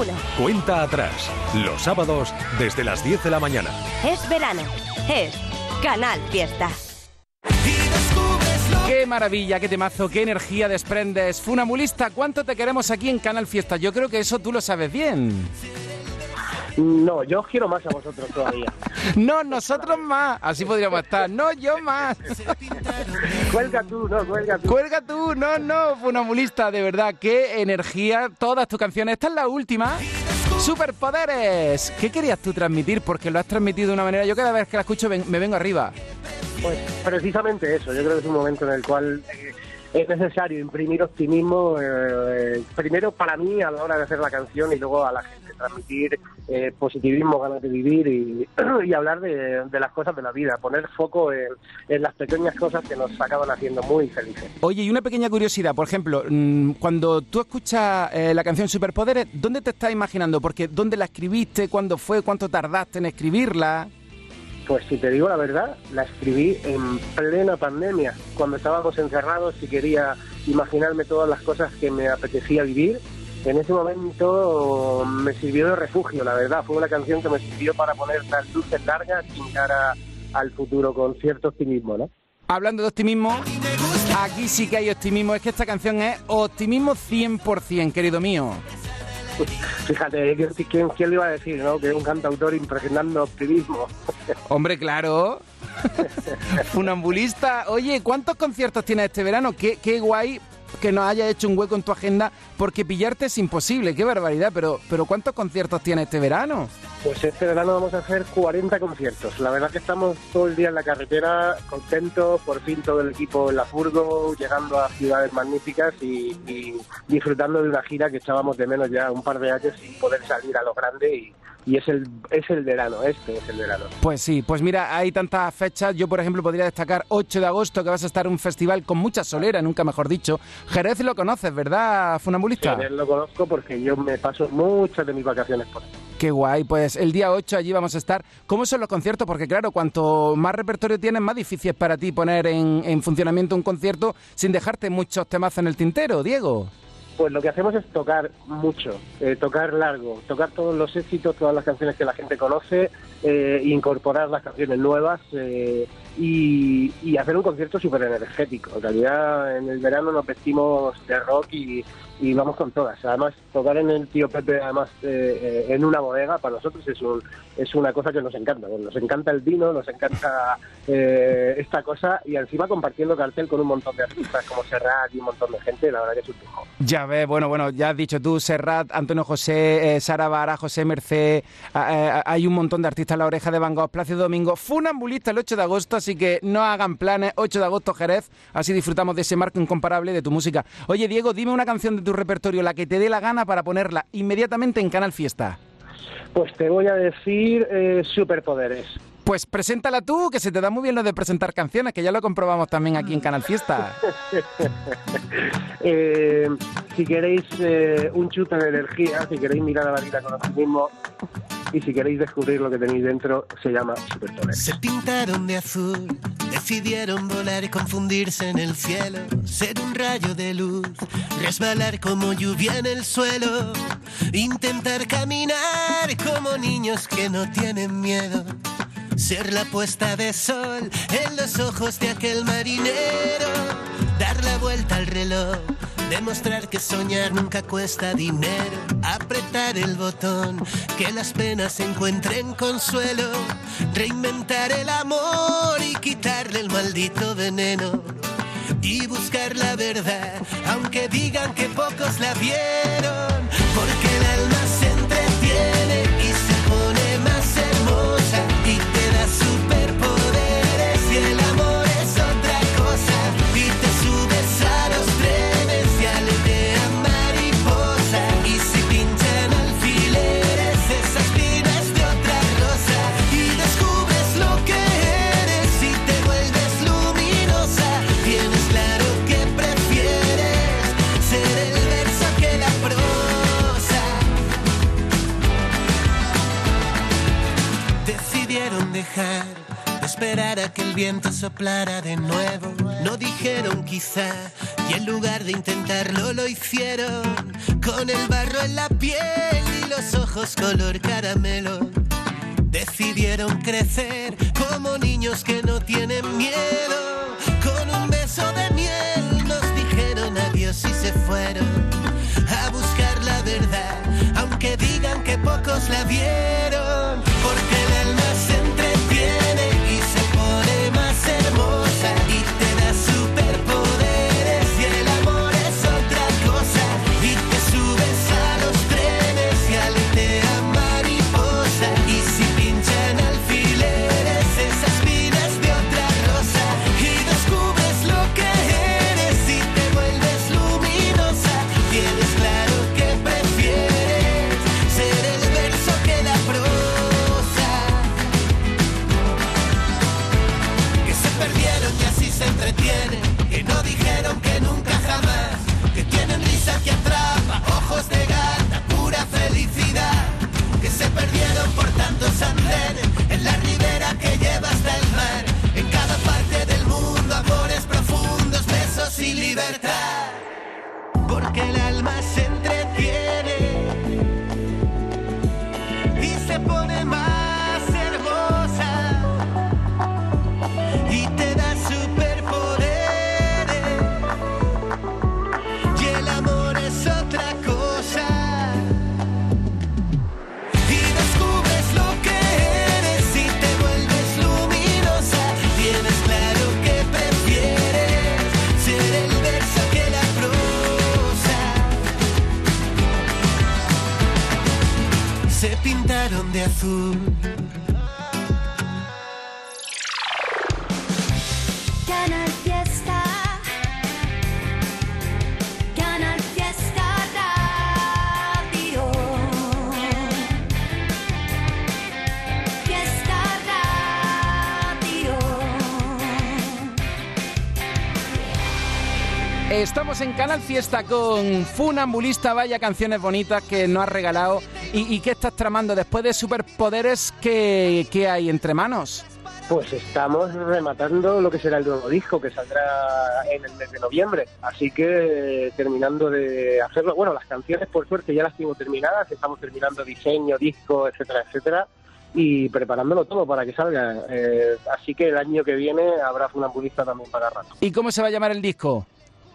1. Cuenta atrás. Los sábados desde las 10 de la mañana. Es verano. Es Canal Fiesta. Qué maravilla, qué temazo, qué energía desprendes. Funamulista, ¿cuánto te queremos aquí en Canal Fiesta? Yo creo que eso tú lo sabes bien. No, yo os quiero más a vosotros todavía. no, nosotros más. Así podríamos estar. No, yo más. cuelga tú, no, cuelga tú. Cuelga tú, no, no, funamulista, de verdad. Qué energía, todas tus canciones. Esta es la última. Superpoderes. ¿Qué querías tú transmitir? Porque lo has transmitido de una manera. Yo cada vez que la escucho me vengo arriba. Pues precisamente eso. Yo creo que es un momento en el cual eh, es necesario imprimir optimismo, eh, primero para mí a la hora de hacer la canción y luego a la gente, transmitir eh, positivismo, ganas de vivir y, hablar de, las cosas de la vida, poner foco en, las pequeñas cosas que nos acaban haciendo muy felices. Oye, y una pequeña curiosidad, por ejemplo, mm, cuando tú escuchas eh, la canción Superpoderes, ¿dónde te estás imaginando? Porque ¿dónde la escribiste? ¿Cuándo fue? ¿Cuánto tardaste en escribirla? Pues si te digo la verdad, la escribí en plena pandemia, cuando estábamos encerrados y quería imaginarme todas las cosas que me apetecía vivir. En ese momento me sirvió de refugio, la verdad. Fue una canción que me sirvió para poner las luces largas sin cara al futuro con cierto optimismo, ¿no? Hablando de optimismo, aquí sí que hay optimismo. Es que esta canción es optimismo 100%, querido mío. Fíjate, ¿quién, ¿quién, le iba a decir, no? Que es un cantautor impresionando optimismo. Hombre, claro. Funambulista. Oye, ¿cuántos conciertos tienes este verano? Qué, qué guay que nos haya hecho un hueco en tu agenda, porque pillarte es imposible, qué barbaridad, pero, pero ¿cuántos conciertos tienes este verano? Pues este verano vamos a hacer 40 conciertos. La verdad que estamos todo el día en la carretera, contentos, por fin todo el equipo en la furgo, llegando a ciudades magníficas y, disfrutando de una gira que echábamos de menos ya un par de años sin poder salir a lo grande y, y es el, es el verano, este es el verano. Pues sí, pues mira, hay tantas fechas. Yo, por ejemplo, podría destacar 8 de agosto, que vas a estar en un festival con mucha solera, nunca mejor dicho. Jerez lo conoces, ¿verdad, funambulista? Jerez lo conozco porque yo me paso muchas de mis vacaciones por ahí. Qué guay, pues el día 8 allí vamos a estar. ¿Cómo son los conciertos? Porque claro, cuanto más repertorio tienes, más difícil es para ti poner en, en funcionamiento un concierto sin dejarte muchos temas en el tintero, Diego. Pues lo que hacemos es tocar mucho, eh, tocar largo, tocar todos los éxitos, todas las canciones que la gente conoce, eh, incorporar las canciones nuevas eh, y, y, hacer un concierto súper energético. En realidad en el verano nos vestimos de rock y, y vamos con todas. Además, tocar en el tío Pepe, además eh, eh, en una bodega, para nosotros es, un, es una cosa que nos encanta. Nos encanta el vino, nos encanta eh, esta cosa y encima compartiendo cartel con un montón de artistas como Serrat y un montón de gente, la verdad que es un lujo. Ya ves, bueno, bueno, ya has dicho tú, Serrat, Antonio José, Sara Vara, José Merced, hay un montón de artistas, La Oreja de Van Gogh, Plácido Domingo, funambulista el 8 de agosto, así que no hagan planes, 8 de agosto Jerez, así disfrutamos de ese marco incomparable de tu música. Oye, Diego, dime una canción de tu repertorio, la que te dé la gana para ponerla inmediatamente en Canal Fiesta. Pues te voy a decir eh, Superpoderes. Pues preséntala tú, que se te da muy bien lo de presentar canciones, que ya lo comprobamos también aquí en Canal Fiesta. Eh, si queréis eh, un chute de energía, si queréis mirar a la vida con optimismo, y si queréis descubrir lo que tenéis dentro, se llama Superpoderes. Se pintaron de azul, decidieron volar y confundirse en el cielo, ser un rayo de luz, resbalar como lluvia en el suelo, intentar caminar como niños que no tienen miedo. Ser la puesta de sol en los ojos de aquel marinero, dar la vuelta al reloj Demostrar que soñar nunca cuesta dinero. Apretar el botón, que las penas encuentren consuelo. Reinventar el amor y quitarle el maldito veneno. Y buscar la verdad, aunque digan que pocos la vieron. Porque de esperar a que el viento soplara de nuevo. No dijeron quizá y en lugar de intentarlo lo hicieron con el barro en la piel y los ojos color caramelo. Decidieron crecer como niños que no tienen miedo. Con un beso de miel nos dijeron adiós y se fueron a buscar la verdad, aunque digan que pocos la vieron. Porque el alma se En Canal Fiesta con Funambulista, vaya canciones bonitas que nos has regalado. ¿Y, y qué estás tramando después de superpoderes que, que hay entre manos? Pues estamos rematando lo que será el nuevo disco que saldrá en el mes de noviembre. Así que eh, terminando de hacerlo, bueno, las canciones por suerte ya las tengo terminadas, estamos terminando diseño, disco, etcétera, etcétera, y preparándolo todo para que salga. Eh, así que el año que viene habrá Funambulista también para rato. ¿Y cómo se va a llamar el disco?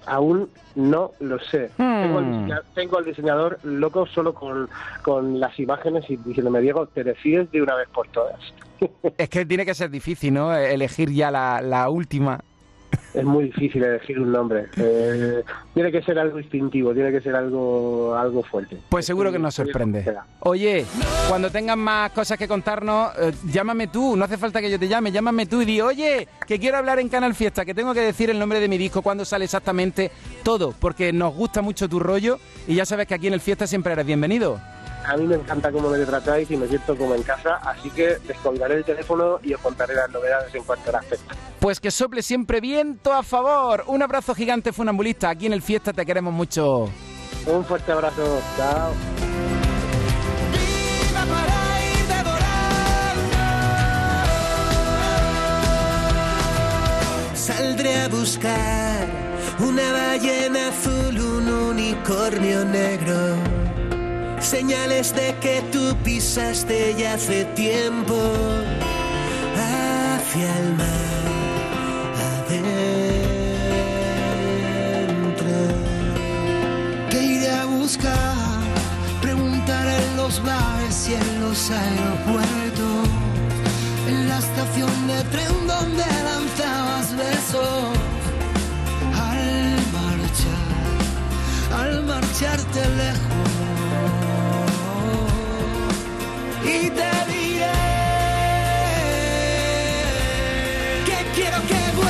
Aún no lo sé. Hmm. Tengo, al diseña- tengo al diseñador loco solo con, con las imágenes y diciéndome, Diego, te decides de una vez por todas. Es que tiene que ser difícil, ¿no? Elegir ya la, la última. Es muy difícil elegir un nombre. Eh, tiene que ser algo instintivo, tiene que ser algo, algo fuerte. Pues seguro que nos sorprende. Oye, cuando tengas más cosas que contarnos, eh, llámame tú, no hace falta que yo te llame, llámame tú y di, oye, que quiero hablar en Canal Fiesta, que tengo que decir el nombre de mi disco, cuándo sale exactamente, todo, porque nos gusta mucho tu rollo y ya sabes que aquí en el Fiesta siempre eres bienvenido. A mí me encanta cómo me tratáis y me siento como en casa, así que descolgaré el teléfono y os contaré las novedades en cuanto a las fechas. Pues que sople siempre viento a favor. Un abrazo gigante funambulista, aquí en el Fiesta te queremos mucho. Un fuerte abrazo. Chao. Saldré a buscar una ballena azul, un unicornio negro. Señales de que tú pisaste ya hace tiempo hacia el mar adentro. que iré a buscar, preguntar en los bares y en los aeropuertos, en la estación de tren donde lanzabas besos, al marchar, al marcharte lejos. Y te diré que quiero que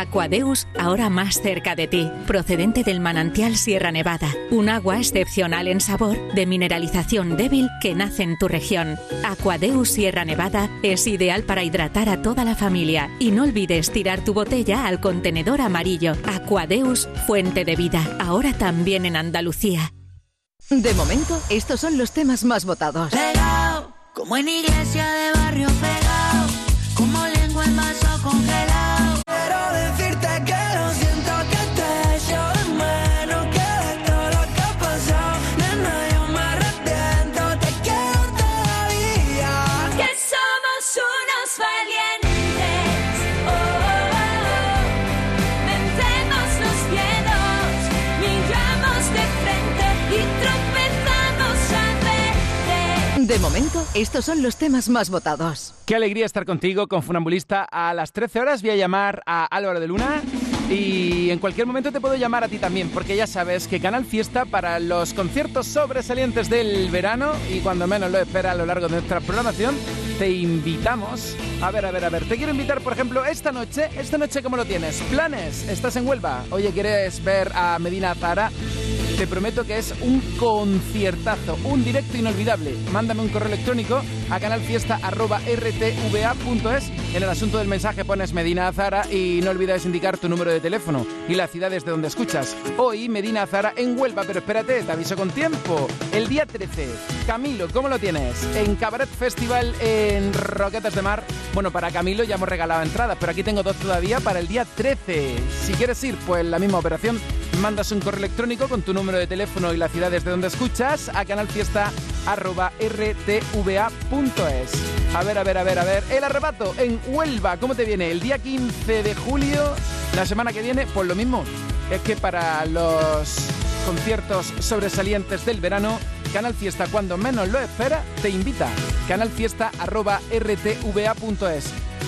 Aquadeus, ahora más cerca de ti, procedente del manantial Sierra Nevada, un agua excepcional en sabor, de mineralización débil que nace en tu región. Aquadeus Sierra Nevada es ideal para hidratar a toda la familia y no olvides tirar tu botella al contenedor amarillo. Aquadeus, fuente de vida, ahora también en Andalucía. De momento, estos son los temas más votados. Como en iglesia de barrio estos son los temas más votados. Qué alegría estar contigo con Funambulista. A las 13 horas voy a llamar a Álvaro de Luna. Y en cualquier momento te puedo llamar a ti también, porque ya sabes que Canal Fiesta para los conciertos sobresalientes del verano y cuando menos lo espera a lo largo de nuestra programación te invitamos. A ver, a ver, a ver. Te quiero invitar, por ejemplo, esta noche. Esta noche, ¿cómo lo tienes? ¿Planes? ¿Estás en Huelva? Oye, ¿quieres ver a Medina Zara? Te prometo que es un conciertazo, un directo inolvidable. Mándame un correo electrónico a canalfiesta.rtva.es. En el asunto del mensaje pones Medina Azara y no olvides indicar tu número de teléfono y la ciudad desde donde escuchas. Hoy Medina Azara en Huelva, pero espérate, te aviso con tiempo. El día 13, Camilo, ¿cómo lo tienes? En Cabaret Festival en Roquetas de Mar. Bueno, para Camilo ya hemos regalado entradas, pero aquí tengo dos todavía para el día 13. Si quieres ir, pues la misma operación mandas un correo electrónico con tu número de teléfono y la ciudad desde donde escuchas a canalfiesta.rtva.es. A ver, a ver, a ver, a ver. El arrebato en Huelva, ¿cómo te viene? El día 15 de julio, la semana que viene, pues lo mismo. Es que para los conciertos sobresalientes del verano, Canal Fiesta, cuando menos lo espera, te invita. canalfiesta.rtva.es.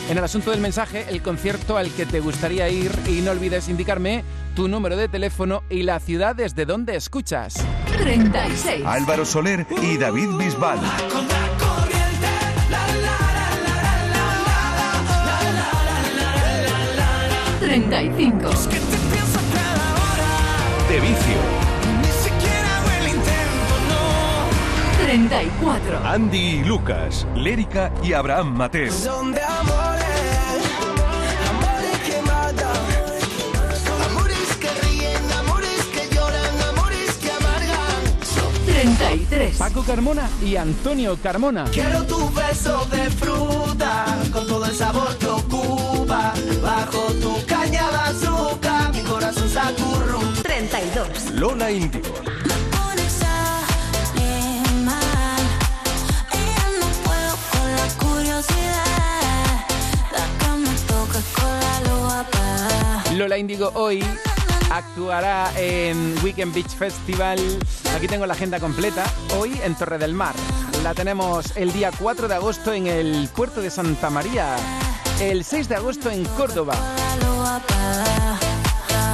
En el asunto del mensaje, el concierto al que te gustaría ir y no olvides indicarme tu número de teléfono y la ciudad desde donde escuchas. 36. Álvaro Soler y David Bisbal. Con la corriente, la 34. Andy y Lucas. Lérica y Abraham Mateo. Son de amores, amores que matan, amores que ríen, amores que lloran, amores que amargan. 33. Paco Carmona y Antonio Carmona. Quiero tu beso de fruta, con todo el sabor que ocupa. Bajo tu caña de azúcar, mi corazón se acurru. 32. Lola Índigo. Lola Índigo hoy actuará en Weekend Beach Festival. Aquí tengo la agenda completa. Hoy en Torre del Mar. La tenemos el día 4 de agosto en el puerto de Santa María. El 6 de agosto en Córdoba.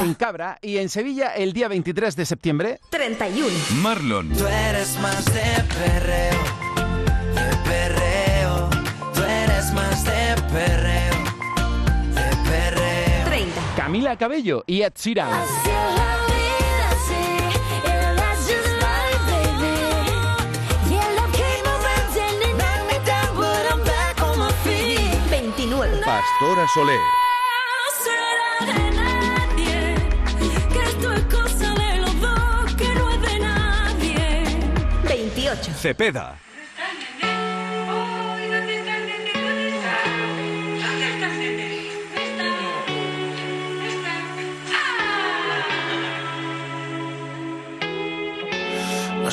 En Cabra y en Sevilla el día 23 de septiembre. 31. Marlon. Tú eres más de perreo, de perreo. Back on my feet. 29. Pastora Soler. No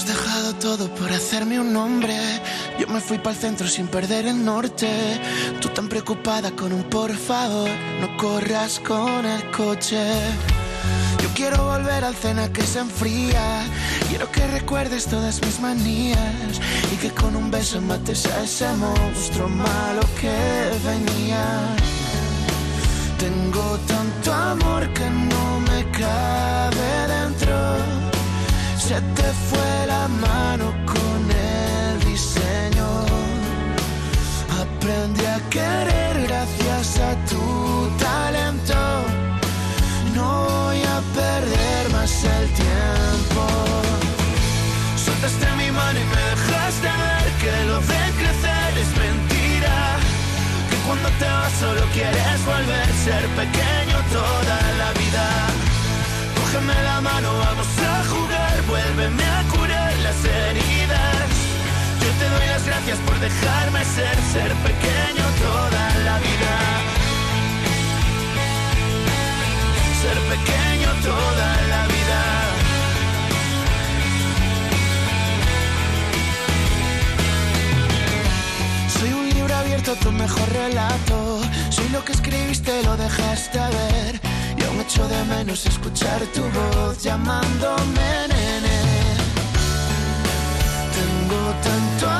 dejado todo por hacerme un nombre. Yo me fui para el centro sin perder el norte. Tú tan preocupada con un por favor, no corras con el coche. Yo quiero volver al cena que se enfría. Quiero que recuerdes todas mis manías y que con un beso mates a ese monstruo malo que venía. Tengo tanto amor que no me cabe dentro. Se te fue la mano con el diseño. Aprendí a querer gracias a tu talento. No voy a perder más el tiempo. Soltaste mi mano y me dejaste ver que lo de crecer es mentira. Que cuando te vas solo quieres volver a ser pequeño toda la vida. Cógeme la mano, vamos a jugar, vuélveme a curar las heridas. Yo te doy las gracias por dejarme ser, ser pequeño toda la vida. Ser pequeño toda la vida. Soy un libro abierto, tu mejor relato. Soy lo que escribiste, lo dejaste ver. Y aún echo de menos escuchar tu voz llamándome tanto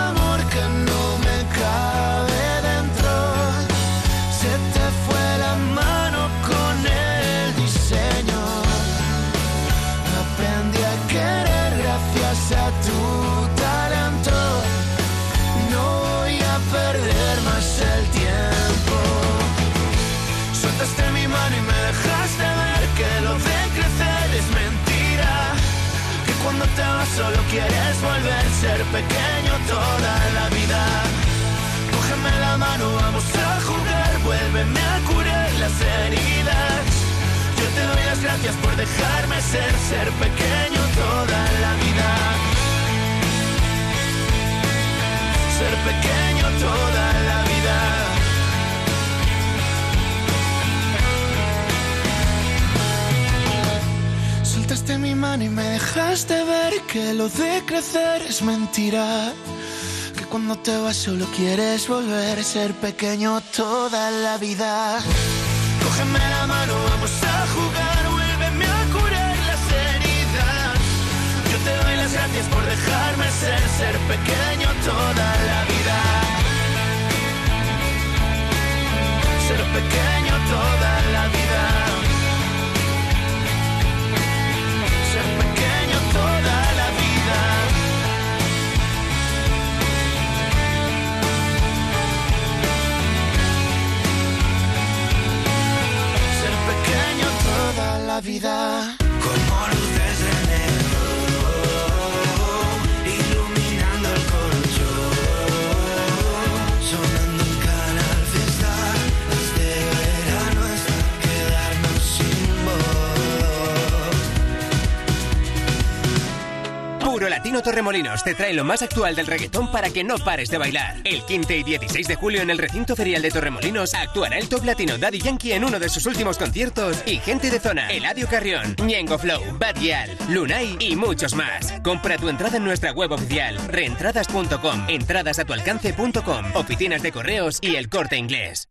quieres volver ser pequeño toda la vida. Cógeme la mano, vamos a jugar, vuélveme a curar las heridas. Yo te doy las gracias por dejarme ser, ser pequeño toda la vida. Ser pequeño toda la vida. Soltaste mi mano y me dejaste ver que lo de crecer es mentira. Que cuando te vas solo quieres volver a ser pequeño toda la vida. Cógeme la mano, vamos a jugar, vuélveme a curar las heridas. Yo te doy las gracias por dejarme ser, ser pequeño toda la vida. Ser pequeño toda la vida. Vida. Latino Torremolinos te trae lo más actual del reggaetón para que no pares de bailar. El 15 y 16 de julio en el recinto ferial de Torremolinos actuará el top latino Daddy Yankee en uno de sus últimos conciertos y gente de zona, Eladio Carrión, Ñengo Flow, Bad Gyal, Lunay y muchos más. Compra tu entrada en nuestra web oficial, reentradas.com, entradasatualcance.com, oficinas de correos y el corte inglés.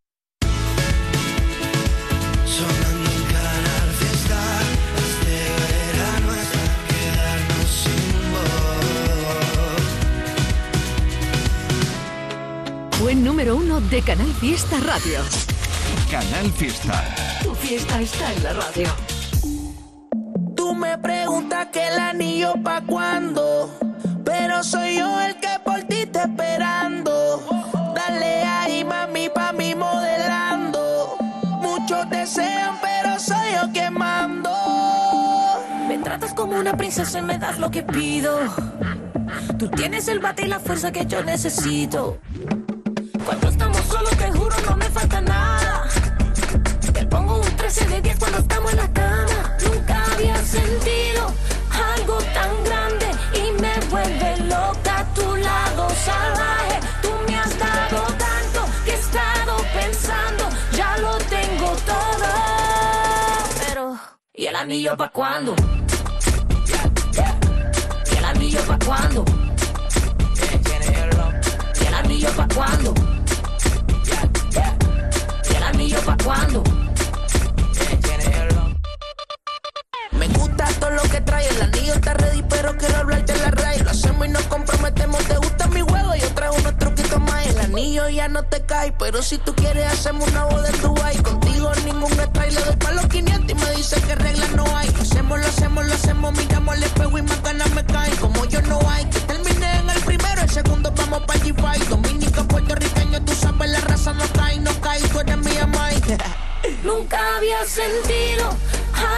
De Canal Fiesta Radio. Canal Fiesta. Tu fiesta está en la radio. Tú me preguntas que el anillo pa' cuándo, pero soy yo el que por ti está esperando. Dale ahí, mami, pa' mí modelando. Muchos desean, pero soy yo quien mando. Me tratas como una princesa y me das lo que pido. Tú tienes el bate y la fuerza que yo necesito. 13 de 10 cuando estamos en la cama. Nunca había sentido algo tan grande y me vuelve loca a tu lado salvaje. Tú me has dado tanto que he estado pensando, ya lo tengo todo. Pero, ¿y el anillo pa' cuándo? ¿Y el anillo pa' cuándo? ¿Y el anillo pa' cuándo? ¿Y el anillo pa' cuándo? Quiero hablarte en la raíz. Lo hacemos y nos comprometemos, te gusta mi juego, yo traigo unos truquitos más. El anillo ya no te cae, pero si tú quieres hacemos una boda en Dubai. Contigo ningún extra y le doy pa' los 500 y me dice que reglas no hay. Lo hacemos, lo hacemos, lo hacemos, miramos el espejo y más ganas me caen. Como yo no hay, terminé en el primero, el segundo vamos pa' G5. Dominica, puertorriqueño, tú sabes, la raza no cae, no cae, tú eres mía, Mike. Nunca había sentido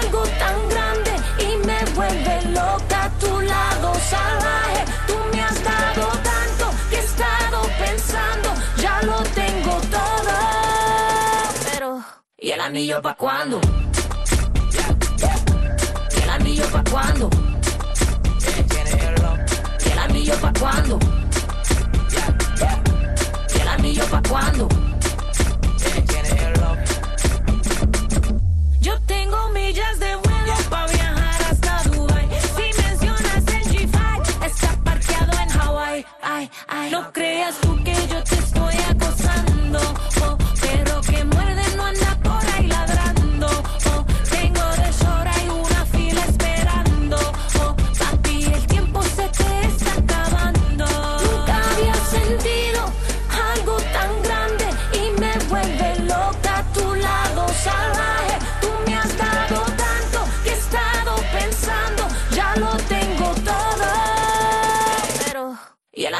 algo tan grande y me vuelve loca anillo pa' cuándo? ¿Y el anillo pa' cuándo? ¿Y el anillo pa' cuándo? ¿Y el anillo pa' cuándo? Yo tengo millas de vuelo para viajar hasta Dubai. Si mencionas el G5, está parqueado en Hawaii. Ay, ay, no creas tú que yo te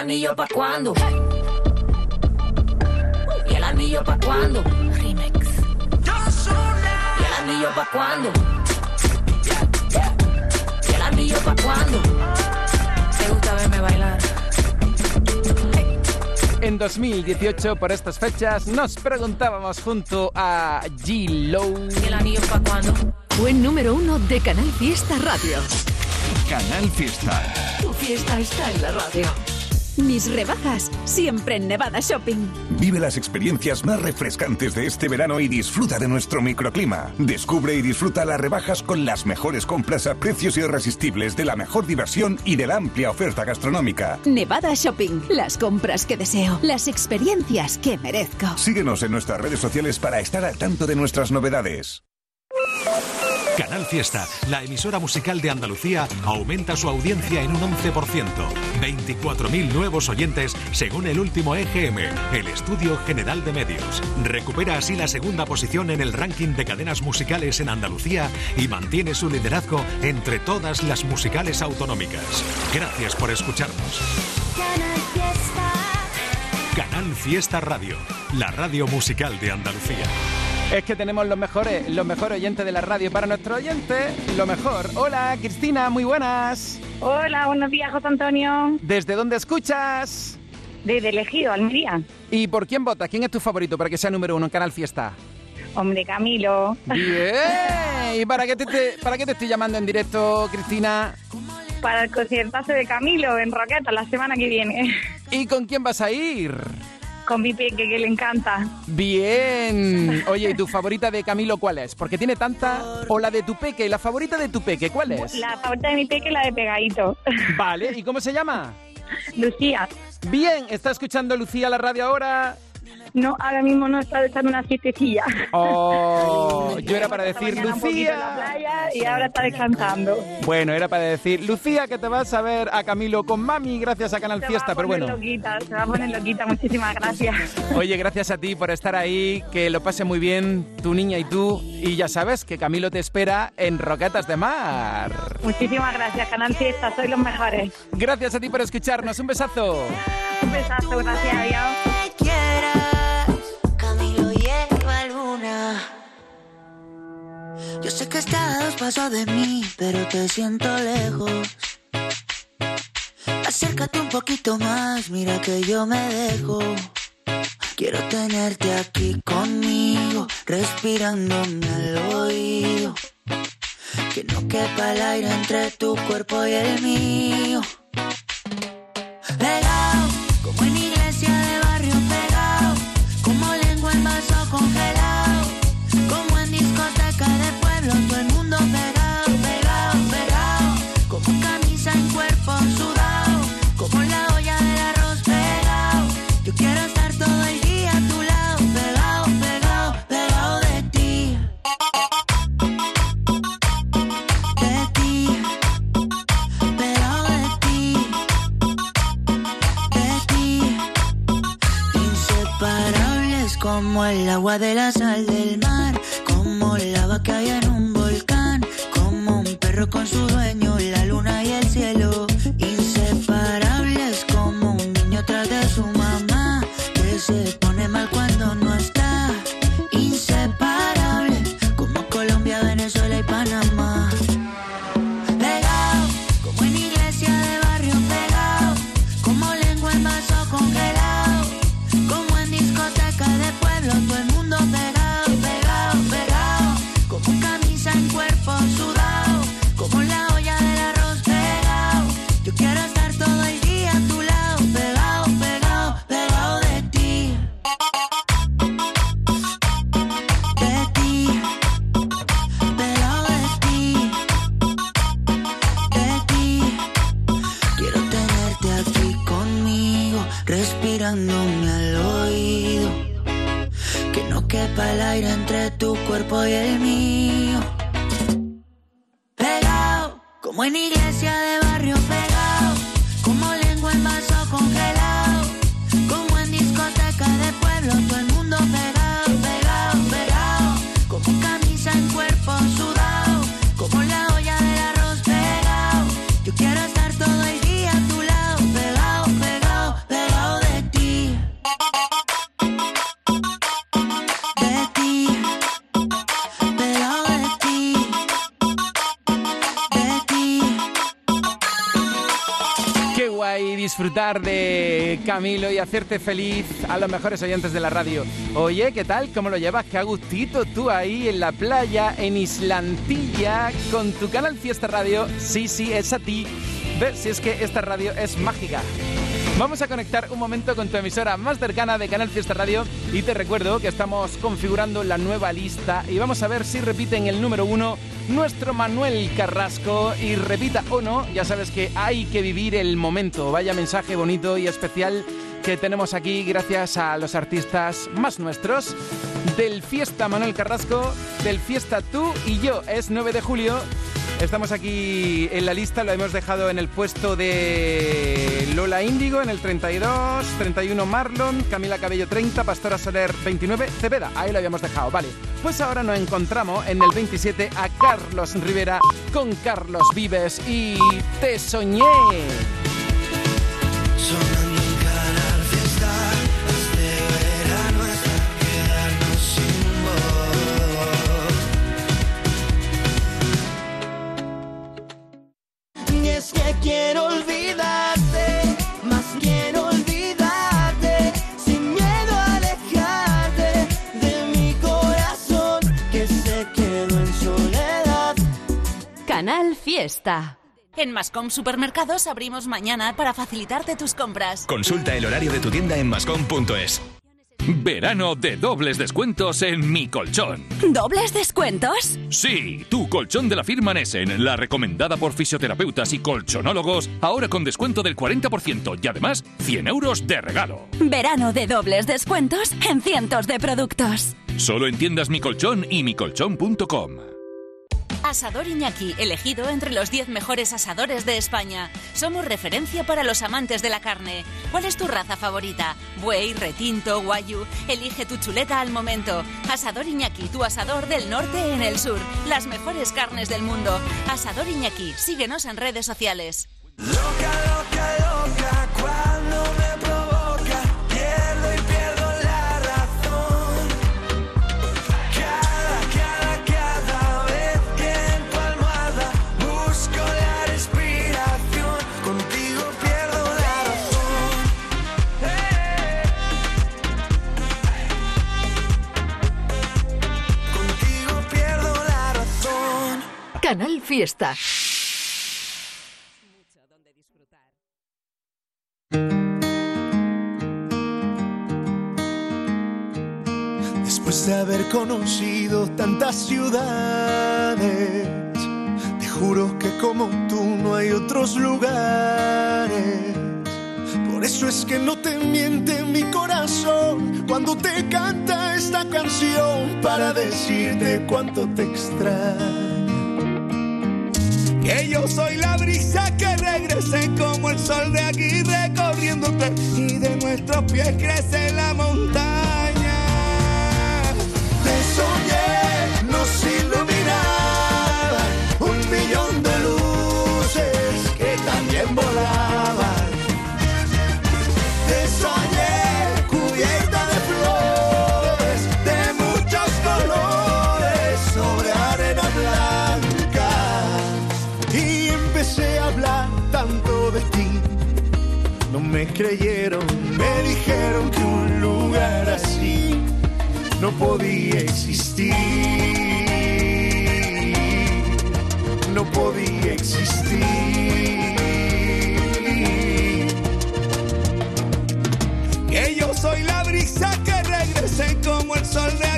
anillo pa' cuándo? ¿Y el anillo pa' cuándo? Remix. ¿Y el anillo pa' cuándo? ¿Y el anillo pa' cuándo? ¿Te gusta verme bailar? En 2018, por estas fechas, nos preguntábamos junto a G-Low. ¿Y el anillo pa' cuándo? Buen número uno de Canal Fiesta Radio. Canal Fiesta. Tu fiesta está en la radio. Mis rebajas, siempre en Nevada Shopping. Vive las experiencias más refrescantes de este verano y disfruta de nuestro microclima. Descubre y disfruta las rebajas con las mejores compras a precios irresistibles de la mejor diversión y de la amplia oferta gastronómica. Nevada Shopping, las compras que deseo, las experiencias que merezco. Síguenos en nuestras redes sociales para estar al tanto de nuestras novedades. Canal Fiesta, la emisora musical de Andalucía, aumenta su audiencia en un 11%. 24.000 nuevos oyentes según el último EGM, el Estudio General de Medios. Recupera así la segunda posición en el ranking de cadenas musicales en Andalucía y mantiene su liderazgo entre todas las musicales autonómicas. Gracias por escucharnos. Canal Fiesta Radio, la radio musical de Andalucía. Es que tenemos los mejores, los mejores oyentes de la radio. Para nuestro oyente, lo mejor. Hola, Cristina, muy buenas. Hola, buenos días, José Antonio. ¿Desde dónde escuchas? Desde Elegido, Almería. ¿Y por quién votas? ¿Quién es tu favorito para que sea número uno en Canal Fiesta? Hombre, Camilo. Bien. ¿Y para qué te, te- para qué te estoy llamando en directo, Cristina? Para el conciertazo de Camilo en Roqueta la semana que viene. ¿Y con quién vas a ir? Con mi peque, que le encanta. Bien. Oye, ¿y tu favorita de Camilo cuál es? Porque tiene tanta... O la de tu peque, la favorita de tu peque, ¿cuál es? La favorita de mi peque la de Pegadito. Vale, ¿y cómo se llama? Lucía. Bien, ¿está escuchando Lucía la radio ahora? No, ahora mismo no está echando una siestecilla. Oh, yo era para decir en la Lucía. playa y ahora está descansando. Bueno, era para decir Lucía que te vas a ver a Camilo con mami gracias a Canal Se Fiesta, va a pero poner bueno. loquita, se va a poner loquita. Muchísimas gracias. Oye, gracias a ti por estar ahí, que lo pase muy bien tu niña y tú. Y ya sabes que Camilo te espera en Roquetas de Mar. Muchísimas gracias, Canal Fiesta. Sois los mejores. Gracias a ti por escucharnos. Un besazo. Un besazo, gracias, adiós. Yo sé que estás pasos de mí, pero te siento lejos. Acércate un poquito más, mira que yo me dejo. Quiero tenerte aquí conmigo, respirándome al oído. Que no quepa el aire entre tu cuerpo y el mío. Pegado, como en el agua de la sal del mar, como lava que hay en quepa el aire entre tu cuerpo y el mío. Pegado, como en iglesia de disfrutar de Camilo y hacerte feliz a los mejores oyentes de la radio. Oye, ¿qué tal? ¿Cómo lo llevas? Qué a gustito tú ahí en la playa, en Islantilla, con tu canal Fiesta Radio. Sí, sí, es a ti. Ver si es que esta radio es mágica. Vamos a conectar un momento con tu emisora más cercana de Canal Fiesta Radio y te recuerdo que estamos configurando la nueva lista y vamos a ver si repiten el número uno nuestro Manuel Carrasco y repita o no, ya sabes que hay que vivir el momento. Vaya mensaje bonito y especial que tenemos aquí gracias a los artistas más nuestros del Fiesta Manuel Carrasco, del Fiesta tú y yo. Es 9 de julio. Estamos aquí en la lista, lo hemos dejado en el puesto de Lola Índigo en el 32, 31 Marlon, Camila Cabello 30, Pastora Soler 29, Cepeda, ahí lo habíamos dejado, vale. Pues ahora nos encontramos en el 27 a Carlos Rivera con Carlos Vives y Te Soñé. Es que quiero olvidarte, más quiero olvidarte, sin miedo a alejarte de mi corazón que se quedó en soledad. Canal Fiesta. En Mascom Supermercados abrimos mañana para facilitarte tus compras. Consulta el horario de tu tienda en mascom.es. Verano de dobles descuentos en Mi Colchón. ¿Dobles descuentos? Sí, tu colchón de la firma Nessen, la recomendada por fisioterapeutas y colchonólogos, ahora con descuento del 40% y además 100 euros de regalo. Verano de dobles descuentos en cientos de productos. Solo en tiendas Mi Colchón y micolchón.com. Asador Iñaki, elegido entre los 10 mejores asadores de España. Somos referencia para los amantes de la carne. ¿Cuál es tu raza favorita? Buey, retinto, guayu. Elige tu chuleta al momento. Asador Iñaki, tu asador del norte en el sur. Las mejores carnes del mundo. Asador Iñaki, síguenos en redes sociales. loca cuando me Canal Fiesta. Después de haber conocido tantas ciudades, te juro que como tú no hay otros lugares. Por eso es que no te miente mi corazón cuando te canta esta canción para decirte cuánto te extraño. Que yo soy la brisa que regrese como el sol de aquí recorriéndote y de nuestros pies crece la montaña. Creyeron, me dijeron que un lugar así no podía existir. No podía existir. Que yo soy la brisa que regrese como el sol de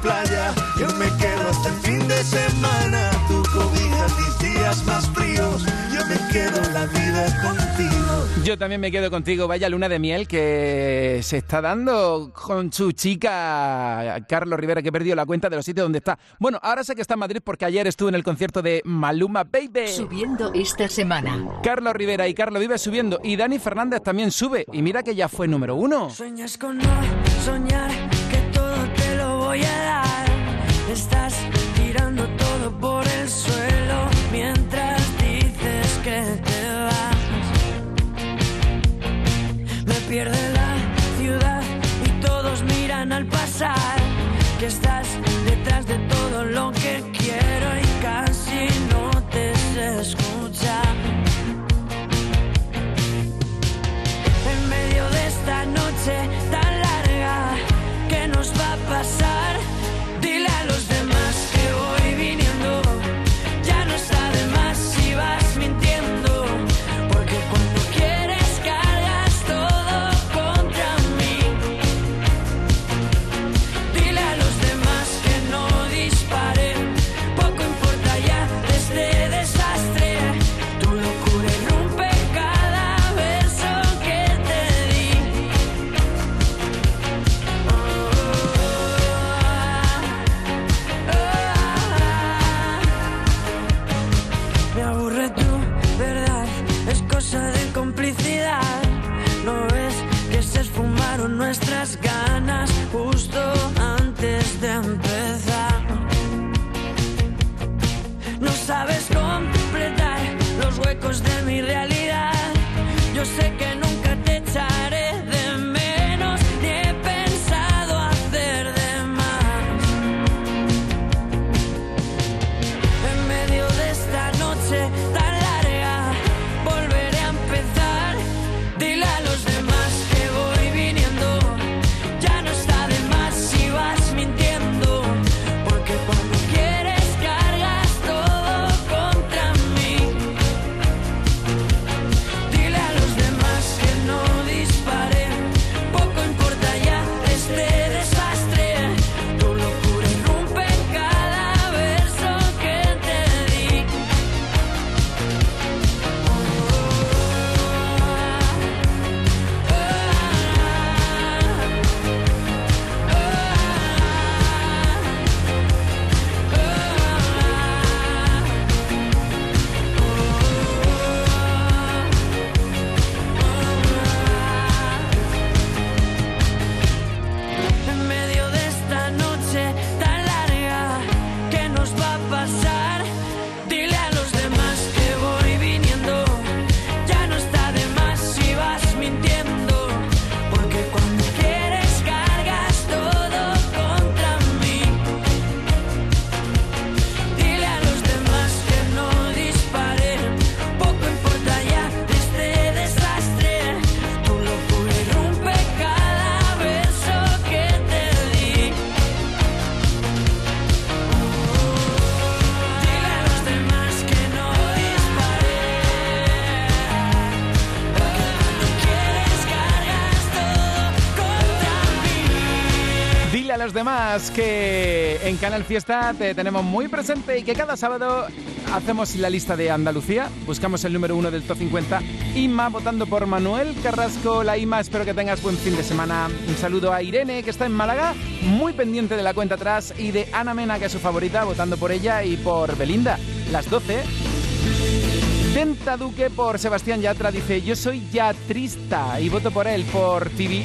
playa. Yo me quedo hasta el fin de semana. Tu cobija mis días más fríos. Yo me quedo la vida contigo. Yo también me quedo contigo. Vaya luna de miel que se está dando con su chica Carlos Rivera, que perdió la cuenta de los sitios donde está. Bueno, ahora sé que está en Madrid porque ayer estuve en el concierto de Maluma Baby. Subiendo esta semana. Carlos Rivera y Carlos vive subiendo. Y Dani Fernández también sube. Y mira que ya fue número uno. Sueñas con no soñar al pasar. Que estás detrás de todo lo que quiero y casi no te sé escuchar. en medio de esta noche demás que en Canal Fiesta te tenemos muy presente y que cada sábado hacemos la lista de Andalucía, buscamos el número uno del top 50. Ima votando por Manuel Carrasco. La Ima, espero que tengas buen fin de semana. Un saludo a Irene, que está en Málaga, muy pendiente de la cuenta atrás, y de Ana Mena, que es su favorita, votando por ella y por Belinda. Las 12. Tenta Duque por Sebastián Yatra dice, yo soy yatrista y voto por él, por TV.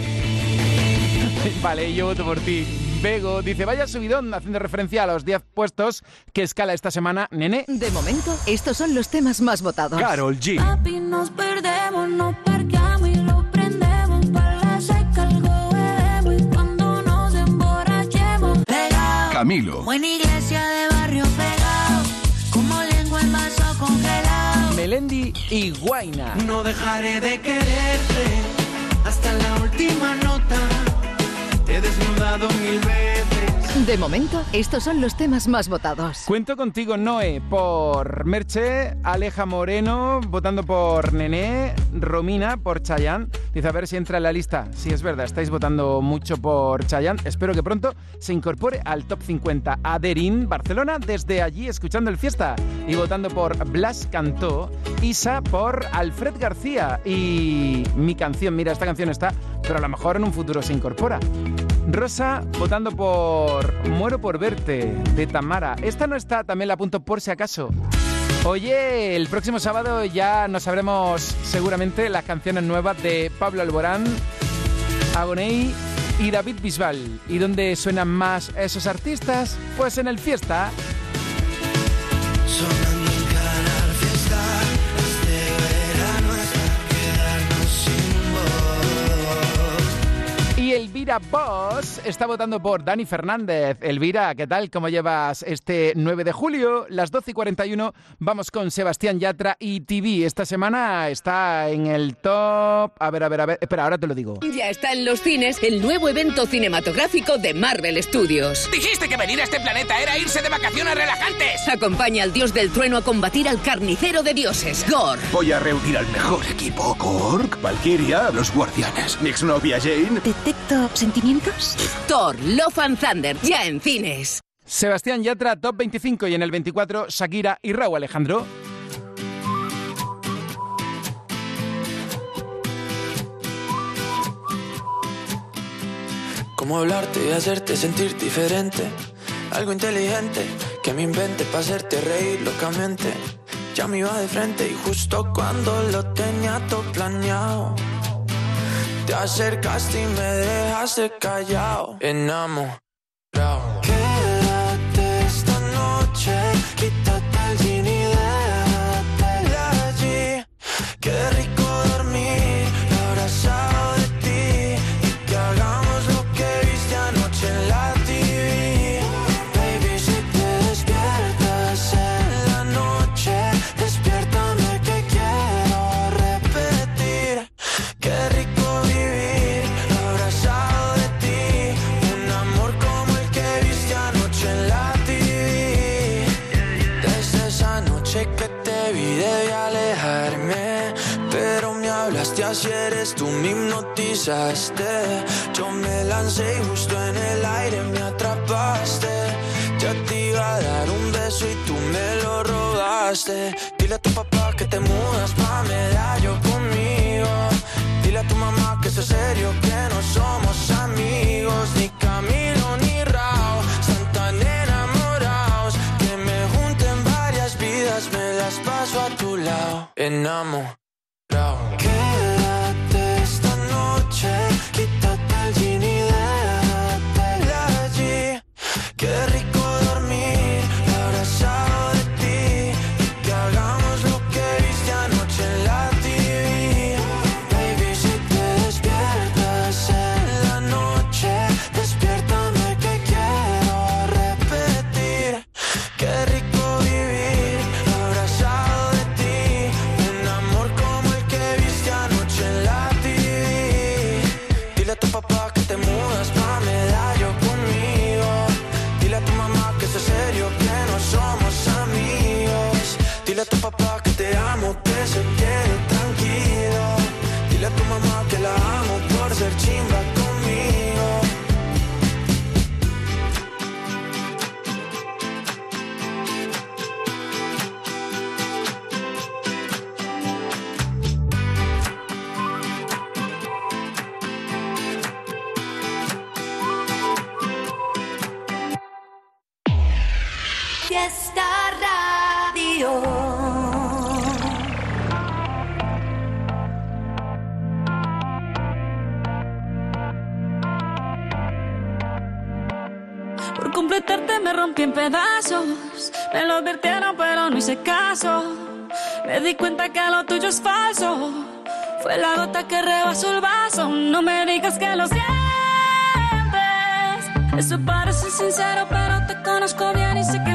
vale, yo voto por ti. Bego dice, vaya subidón, haciendo referencia a los 10 puestos que escala esta semana, nene. De momento, estos son los temas más votados. Carol G. Papi, nos perdemos, nos parqueamos y lo prendemos. Para la seca algo bebemos y cuando nos emborrachemos. Pegado, Camilo, en iglesia de barrio pegado, como lengua en vaso congelado. Melendi y Guaina. No dejaré de quererte hasta la última nota. He desnudado mil veces. De momento, estos son los temas más votados. Cuento contigo, Noé, por Merche, Aleja Moreno, votando por Nené, Romina por Chayanne. Dice a ver si entra en la lista. Sí, es verdad, estáis votando mucho por Chayanne. Espero que pronto se incorpore al top 50. Aderín, Barcelona, desde allí escuchando el fiesta. Y votando por Blas Cantó. Isa por Alfred García. Y mi canción, mira, esta canción está, pero a lo mejor en un futuro se incorpora. Rosa votando por Muero por verte de Tamara. Esta no está, también la apunto por si acaso. Oye, el próximo sábado ya nos sabremos seguramente las canciones nuevas de Pablo Alborán, Agoney y David Bisbal. ¿Y dónde suenan más esos artistas? Pues en el fiesta. Elvira Boss está votando por Dani Fernández. Elvira, ¿qué tal? ¿Cómo llevas este 9 de julio? Las 12 y 41 vamos con Sebastián Yatra y TV. Esta semana está en el top... A ver, a ver, a ver. Espera, ahora te lo digo. Ya está en los cines el nuevo evento cinematográfico de Marvel Studios. Dijiste que venir a este planeta era irse de vacaciones relajantes. Acompaña al dios del trueno a combatir al carnicero de dioses, Gore. Voy a reunir al mejor equipo. Korg, Valkyria, los guardianes. Mi exnovia Jane. ¿Detecto sentimientos? Thor, Love and Thunder, ya en cines. Sebastián Yatra, top 25 y en el 24 Shakira y Raúl Alejandro. Cómo hablarte y hacerte sentir diferente. Algo inteligente que me invente para hacerte reír locamente. Ya me iba de frente y justo cuando lo tenía todo planeado. Te acercaste y me dejaste callado. Enamorado. Así eres tú me hipnotizaste. Yo me lancé y justo en el aire me atrapaste. Ya te iba a dar un beso y tú me lo robaste. Dile a tu papá que te mudas pa' medallo conmigo. Dile a tu mamá que es serio, que no somos amigos, ni Camilo ni Rao. Están tan enamorados que me junten varias vidas, me las paso a tu lado. Enamorado. Me lo advirtieron, pero no hice caso. Me di cuenta que lo tuyo es falso. Fue la gota que rebasó el vaso. No me digas que lo sientes. Eso parece sincero, pero te conozco bien y sé que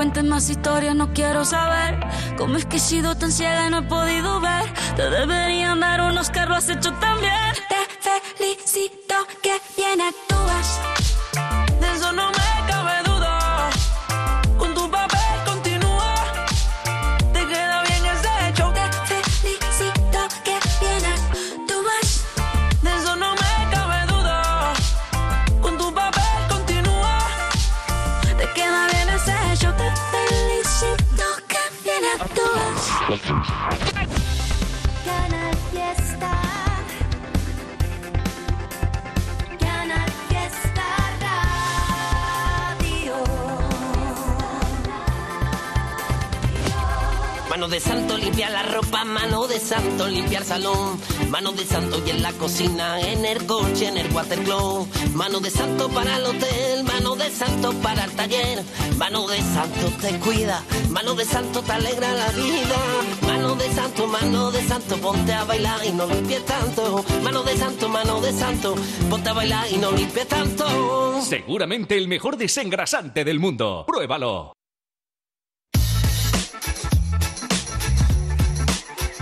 cuentes más historias, no quiero saber cómo es que he sido tan ciega y no he podido ver. Te deberían dar unos carros, has hecho también. Te felicito que bien actúas. Que bien actúas. Canal Fiesta. Fiesta Radio. Mano de santo limpiar la ropa, mano de santo limpiar salón, mano de santo y en la cocina, en el coche, en el watercloak, mano de santo para el hotel, mano de santo para el taller, mano de santo te cuida, mano de santo te alegra la vida, mano de santo, mano de santo, ponte a bailar y no limpies tanto, mano de santo, mano de santo, ponte a bailar y no limpies tanto. Seguramente el mejor desengrasante del mundo. Pruébalo.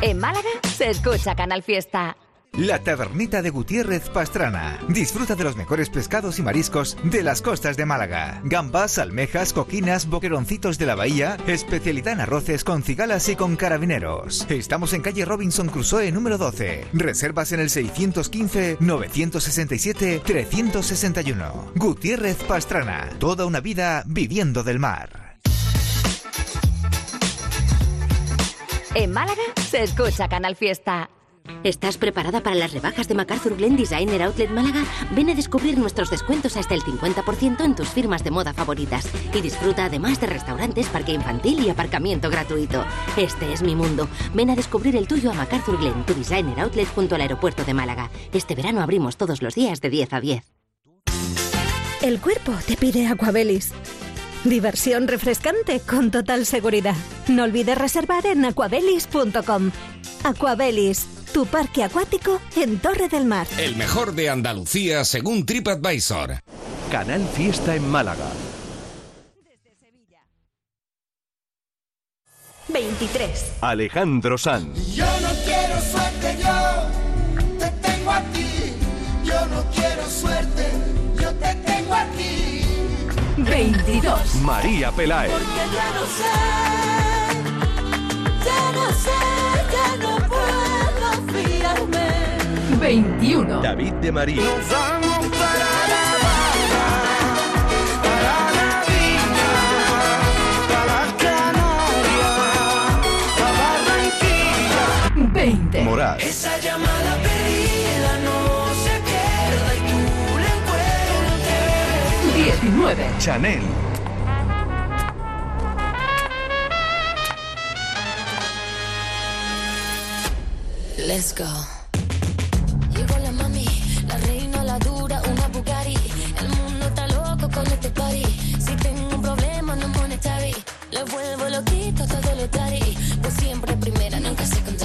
En Málaga se escucha Canal Fiesta. La Tabernita de Gutiérrez Pastrana. Disfruta de los mejores pescados y mariscos de las costas de Málaga. Gambas, almejas, coquinas, boqueroncitos de la bahía, especialidad en arroces con cigalas y con carabineros. Estamos en calle Robinson Crusoe número 12. Reservas en el 615-967-361. Gutiérrez Pastrana. Toda una vida viviendo del mar. En Málaga se escucha Canal Fiesta. ¿Estás preparada para las rebajas de MacArthur Glen Designer Outlet Málaga? Ven a descubrir nuestros descuentos hasta el 50% en tus firmas de moda favoritas. Y disfruta además de restaurantes, parque infantil y aparcamiento gratuito. Este es mi mundo. Ven a descubrir el tuyo a MacArthur Glen, tu designer outlet junto al aeropuerto de Málaga. Este verano abrimos todos los días de 10 a 10. El cuerpo te pide Aquabelis. Diversión refrescante con total seguridad. No olvides reservar en aquabelis.com. Aquabelis, tu parque acuático en Torre del Mar. El mejor de Andalucía según TripAdvisor. Canal Fiesta en Málaga. 23. Alejandro Sanz. Yo no quiero suerte, yo te tengo a ti. Yo no quiero suerte, 22. María Pelae. Porque ya no sé, ya no sé, ya no puedo fiarme. 21. David de María. Nos vamos para La Habana, para la Viña, para Canarias, para Barranquilla. 20. Morat. 19. Chanel. Let's go. Llegó la mami, la reina, la dura, una Bugatti. El mundo está loco con este party. Si tengo un problema, no monetary. Le vuelvo loquito todo lo tari. Pues siempre primera, nunca secondary.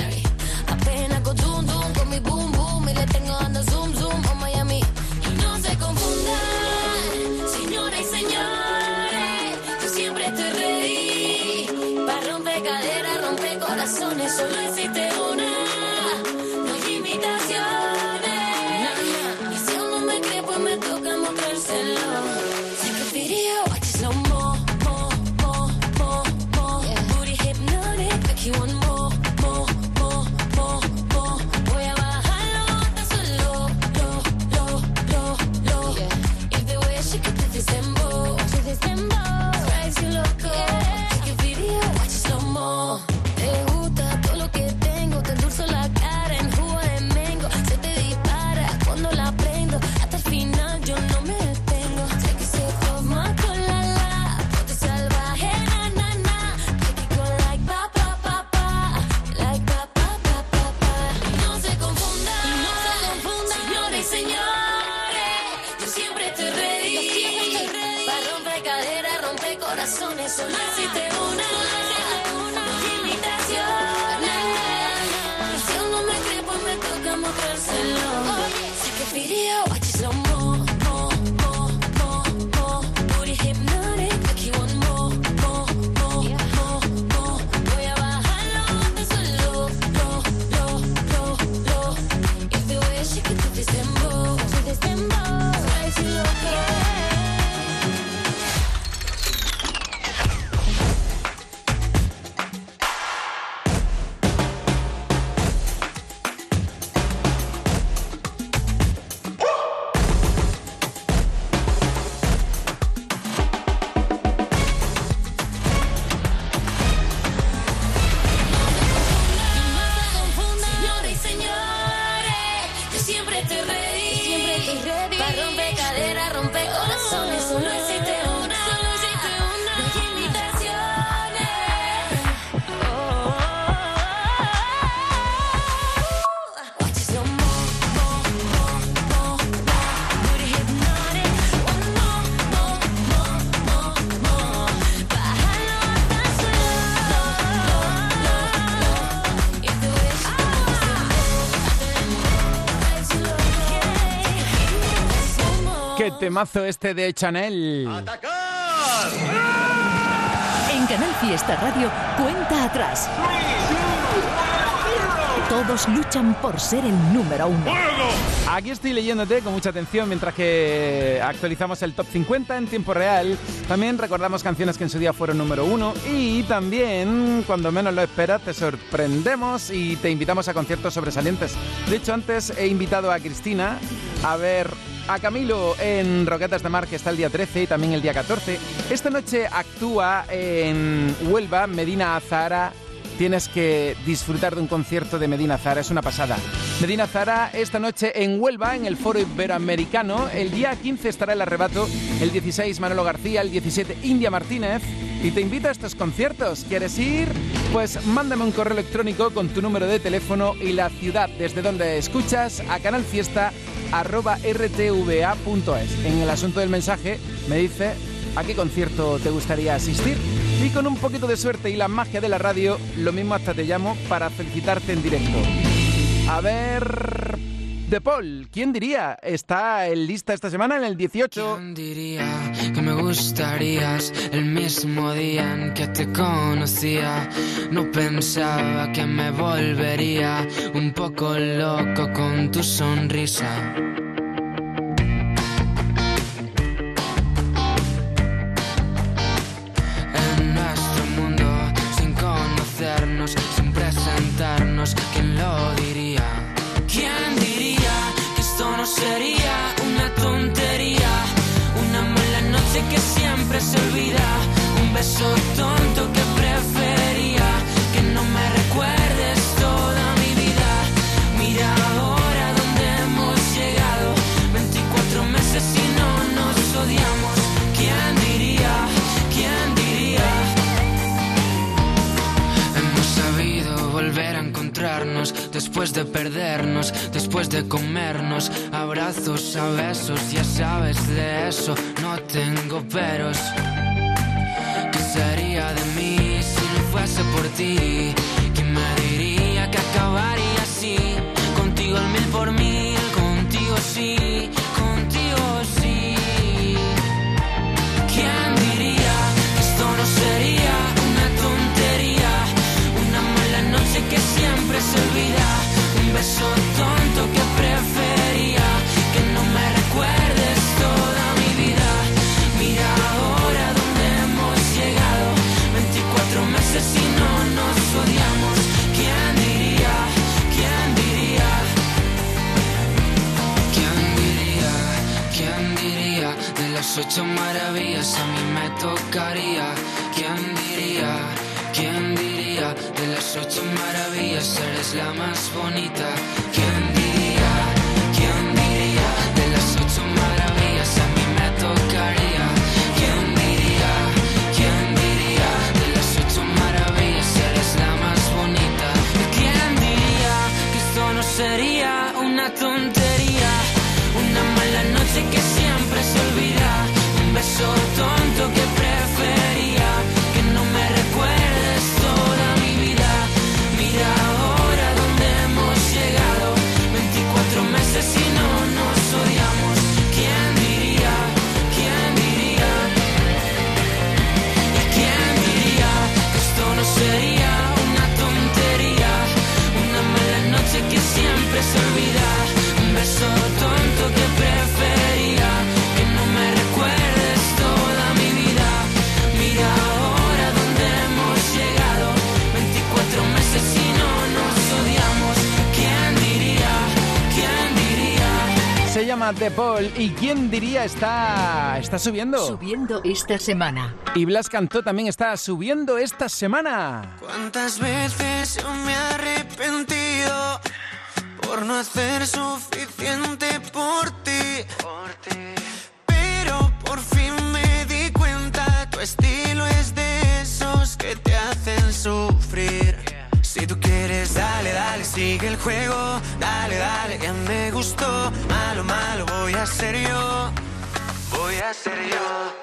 Qué temazo este de Chanel. En Canal Fiesta Radio, cuenta atrás. Todos luchan por ser el número uno. Aquí estoy leyéndote con mucha atención mientras que actualizamos el top 50 en tiempo real. También recordamos canciones que en su día fueron número uno y también, cuando menos lo esperas, te sorprendemos y te invitamos a conciertos sobresalientes. De hecho, antes he invitado a Cristina a ver a Camilo en Roquetas de Mar, que está el día 13 y también el día 14. Esta noche actúa en Huelva Medina Azahara tienes que disfrutar de un concierto de Medina Zara, es una pasada. Medina Zara esta noche en Huelva, en el Foro Iberoamericano. El día 15 estará el arrebato, el 16 Manolo García, el 17 India Martínez. Y te invito a estos conciertos. ¿Quieres ir? Pues mándame un correo electrónico con tu número de teléfono y la ciudad desde donde escuchas a canalfiesta.rtva.es. En el asunto del mensaje me dice a qué concierto te gustaría asistir. Y con un poquito de suerte y la magia de la radio, lo mismo hasta te llamo para felicitarte en directo. A ver... De Paul, ¿quién diría? Está en lista esta semana en el 18. ¿Quién diría que me el mismo día en que te conocía? No pensaba que me volvería un poco loco con tu sonrisa. Una tontería? Una mala noche que siempre se olvida, un beso tonto que prefería que no me recuerdes toda mi vida. Mira ahora dónde hemos llegado, 24 meses y no nos odiamos. ¿Quién diría? ¿Quién diría? Hemos sabido volver a encontrarnos después de perdernos, de comernos, abrazos a besos, ya sabes de eso, no tengo peros. ¿Qué sería de mí si no fuese por ti? ¿Quién me diría que acabaría así? Contigo el mil por mil, contigo sí, contigo sí. ¿Quién diría que esto no sería una tontería? Una mala noche que siempre se olvida. Las ocho maravillas a mí me tocaría. ¿Quién diría? ¿Quién diría? De las ocho maravillas eres la más bonita. De Paul. ¿Y quién diría está, está subiendo? Subiendo esta semana. Y Blas Cantó también está subiendo esta semana. ¿Cuántas veces yo me he arrepentido por no hacer suficiente por ti? Pero por fin me di cuenta, tu estilo es de esos que te hacen sufrir. Si tú quieres, dale, dale, sigue el juego, dale, dale, ya me gustó. Malo, malo, voy a ser yo, voy a ser yo.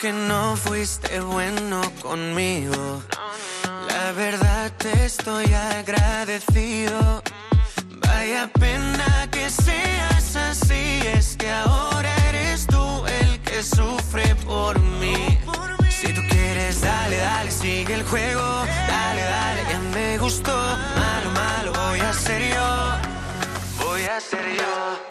Aunque no fuiste bueno conmigo, la verdad te estoy agradecido. Vaya pena que seas así, es que ahora eres tú el que sufre por mí. Si tú quieres, dale, dale, sigue el juego, dale, dale, ya me gustó. Malo, malo, voy a ser yo, voy a ser yo.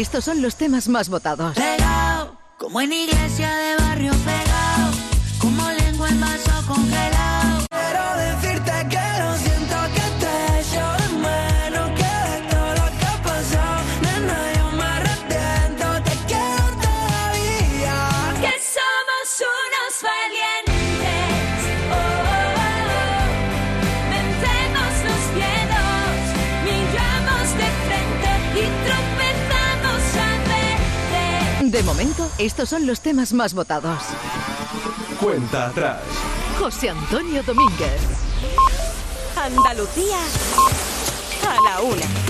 Estos son los temas más votados. Pegado, como en iglesia de estos son los temas más votados. Cuenta atrás. José Antonio Domínguez. Andalucía a la una.